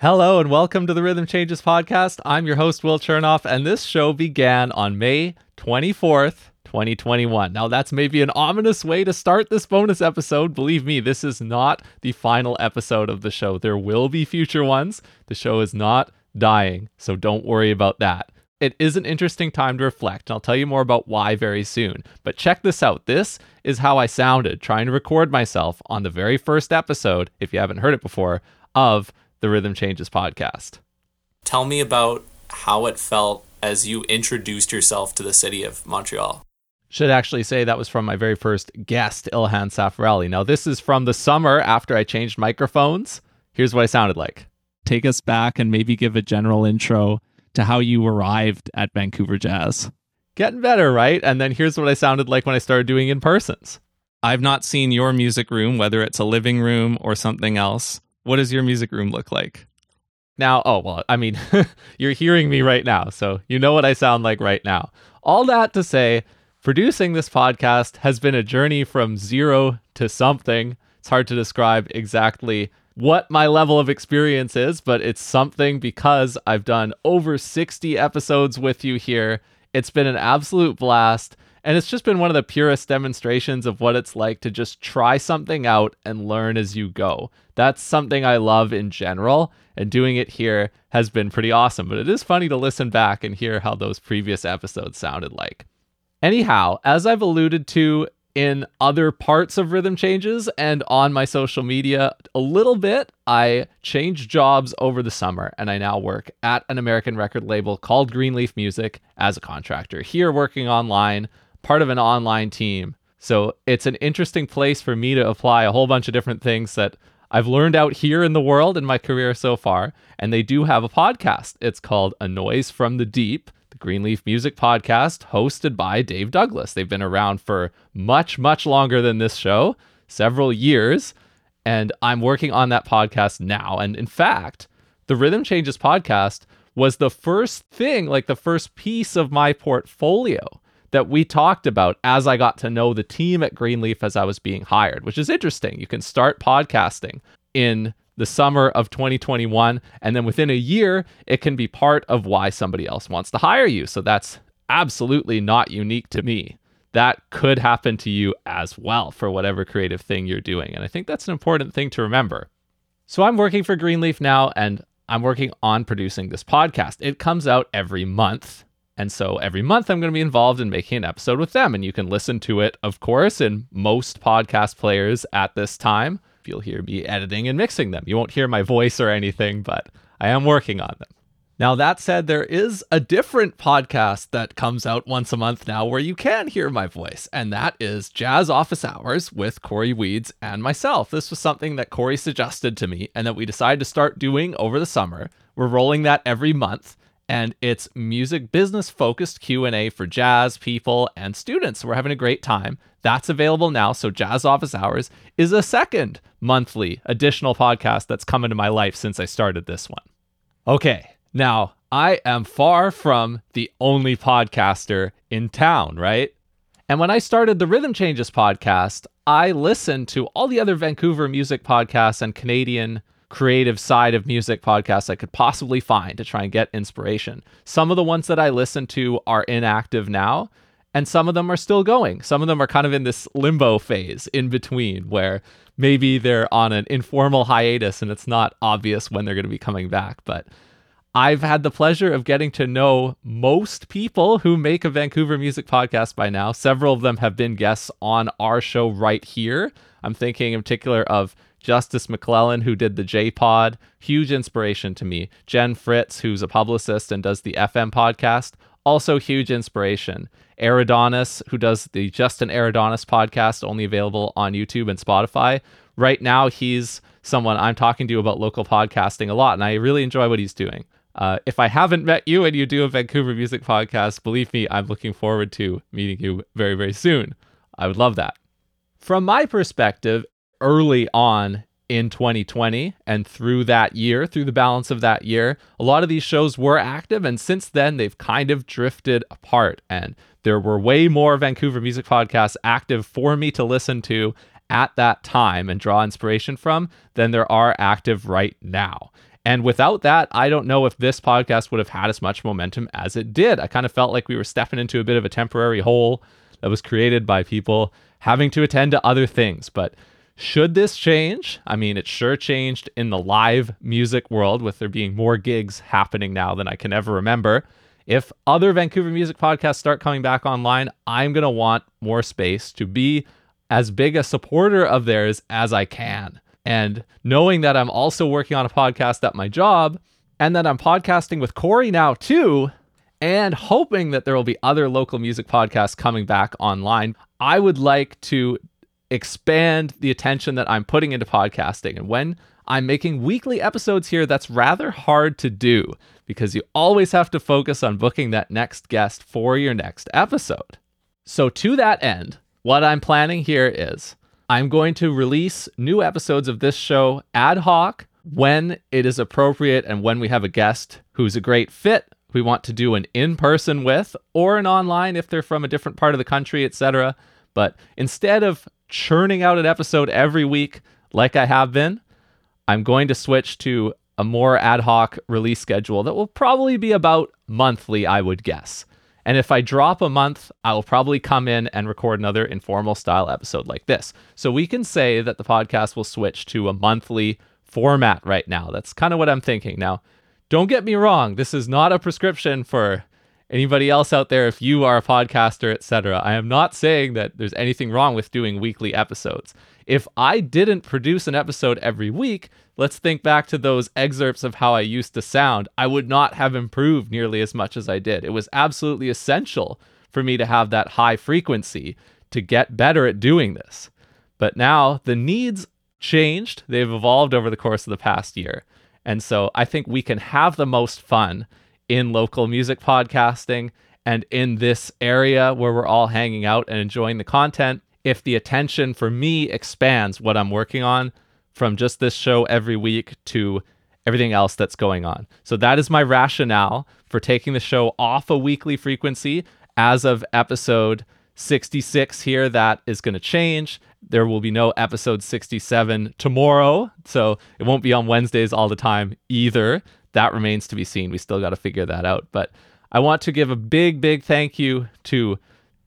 Hello and welcome to the Rhythm Changes podcast. I'm your host, Will Chernoff, and this show began on May 24th, 2021. Now, that's maybe an ominous way to start this bonus episode. Believe me, this is not the final episode of the show. There will be future ones. The show is not dying, so don't worry about that. It is an interesting time to reflect, and I'll tell you more about why very soon. But check this out. This is how I sounded trying to record myself on the very first episode, if you haven't heard it before, of the Rhythm Changes podcast. Tell me about how it felt as you introduced yourself to the city of Montreal. Should actually say that was from my very first guest, Ilhan Safarali. Now, this is from the summer after I changed microphones. Here's what I sounded like. Take us back and maybe give a general intro to how you arrived at Vancouver Jazz. Getting better, right? And then here's what I sounded like when I started doing in persons. I've not seen your music room, whether it's a living room or something else. What does your music room look like? Now, oh, well, I mean, you're hearing me right now, so you know what I sound like right now. All that to say, producing this podcast has been a journey from zero to something. It's hard to describe exactly what my level of experience is, but it's something because I've done over 60 episodes with you here. It's been an absolute blast. And it's just been one of the purest demonstrations of what it's like to just try something out and learn as you go. That's something I love in general, and doing it here has been pretty awesome. But it is funny to listen back and hear how those previous episodes sounded like. Anyhow, as I've alluded to in other parts of Rhythm Changes and on my social media a little bit. I changed jobs over the summer and I now work at an American record label called Greenleaf Music as a contractor. Here, working online, part of an online team. So it's an interesting place for me to apply a whole bunch of different things that I've learned out here in the world in my career so far. And they do have a podcast. It's called A Noise from the Deep the Greenleaf Music Podcast, hosted by Dave Douglas. They've been around for much, much longer than this show, several years. And I'm working on that podcast now. And in fact, the Rhythm Changes podcast was the first thing, like the first piece of my portfolio that we talked about as I got to know the team at Greenleaf as I was being hired, which is interesting. You can start podcasting in the summer of 2021. And then within a year, it can be part of why somebody else wants to hire you. So that's absolutely not unique to me. That could happen to you as well for whatever creative thing you're doing. And I think that's an important thing to remember. So I'm working for Greenleaf now and I'm working on producing this podcast. It comes out every month. And so every month I'm going to be involved in making an episode with them. And you can listen to it, of course, in most podcast players at this time you'll hear me editing and mixing them. You won't hear my voice or anything, but I am working on them. Now, that said, there is a different podcast that comes out once a month now where you can hear my voice, and that is Jazz Office Hours with Cory Weeds and myself. This was something that Cory suggested to me and that we decided to start doing over the summer. We're rolling that every month and it's music business focused q&a for jazz people and students. We're having a great time. That's available now so jazz office hours is a second monthly additional podcast that's come into my life since i started this one. Okay now i am far from the only podcaster in town right? And when i started the rhythm changes podcast i listened to all the other vancouver music podcasts and canadian creative side of music podcasts I could possibly find to try and get inspiration. Some of the ones that I listen to are inactive now, and some of them are still going. Some of them are kind of in this limbo phase in between where maybe they're on an informal hiatus and it's not obvious when they're going to be coming back. But I've had the pleasure of getting to know most people who make a Vancouver music podcast by now. Several of them have been guests on our show right here. I'm thinking in particular of Justice McClellan, who did the J Pod, huge inspiration to me. Jen Fritz, who's a publicist and does the FM podcast, also huge inspiration. Eridonis, who does the Justin Eridonis podcast, only available on YouTube and Spotify. Right now, he's someone I'm talking to about local podcasting a lot, and I really enjoy what he's doing. Uh, if I haven't met you and you do a Vancouver music podcast, believe me, I'm looking forward to meeting you very, very soon. I would love that. From my perspective, early on in 2020 and through that year, through the balance of that year, a lot of these shows were active. And since then, they've kind of drifted apart. And there were way more Vancouver music podcasts active for me to listen to at that time and draw inspiration from than there are active right now. And without that, I don't know if this podcast would have had as much momentum as it did. I kind of felt like we were stepping into a bit of a temporary hole that was created by people having to attend to other things. But should this change? I mean, it sure changed in the live music world with there being more gigs happening now than I can ever remember. If other Vancouver music podcasts start coming back online, I'm going to want more space to be as big a supporter of theirs as I can. And knowing that I'm also working on a podcast at my job and that I'm podcasting with Cory now too, and hoping that there will be other local music podcasts coming back online, I would like to expand the attention that I'm putting into podcasting. And when I'm making weekly episodes here, that's rather hard to do because you always have to focus on booking that next guest for your next episode. So, to that end, what I'm planning here is I'm going to release new episodes of this show ad hoc when it is appropriate and when we have a guest who's a great fit we want to do an in-person with or an online if they're from a different part of the country etc but instead of churning out an episode every week like I have been, I'm going to switch to a more ad hoc release schedule that will probably be about monthly, I would guess. And if I drop a month, I will probably come in and record another informal style episode like this. So we can say that the podcast will switch to a monthly format right now. That's kind of what I'm thinking. Now, don't get me wrong, this is not a prescription for anybody else out there if you are a podcaster etc i am not saying that there's anything wrong with doing weekly episodes. If i didn't produce an episode every week let's think back to those excerpts of how i used to sound i would not have improved nearly as much as i did. It was absolutely essential for me to have that high frequency to get better at doing this. But now the needs changed. They've evolved over the course of the past year. And so i think we can have the most fun in local music podcasting and in this area where we're all hanging out and enjoying the content, if the attention for me expands what I'm working on from just this show every week to everything else that's going on. So that is my rationale for taking the show off a weekly frequency as of episode 66 here that is going to change. There will be no episode 67 tomorrow, so it won't be on Wednesdays all the time either that remains to be seen. We still got to figure that out. But I want to give a big, big thank you to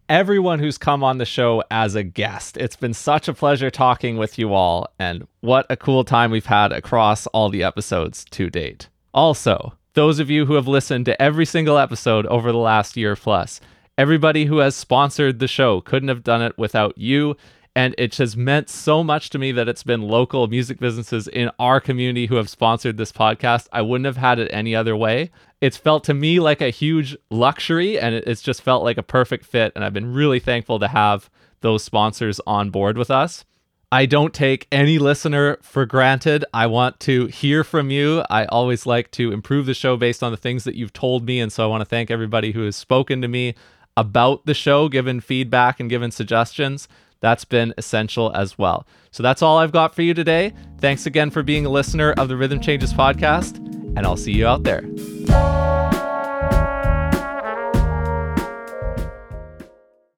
everyone who's come on the show as a guest. It's been such a pleasure talking with you all, and what a cool time we've had across all the episodes to date. Also, those of you who have listened to every single episode over the last year plus, everybody who has sponsored the show couldn't have done it without you and it has meant so much to me that it's been local music businesses in our community who have sponsored this podcast. I wouldn't have had it any other way. It's felt to me like a huge luxury and it's just felt like a perfect fit. And I've been really thankful to have those sponsors on board with us. I don't take any listener for granted. I want to hear from you. I always like to improve the show based on the things that you've told me. And so I want to thank everybody who has spoken to me about the show, given feedback, and given suggestions that's been essential as well. So that's all I've got for you today. Thanks again for being a listener of the Rhythm Changes podcast, and I'll see you out there.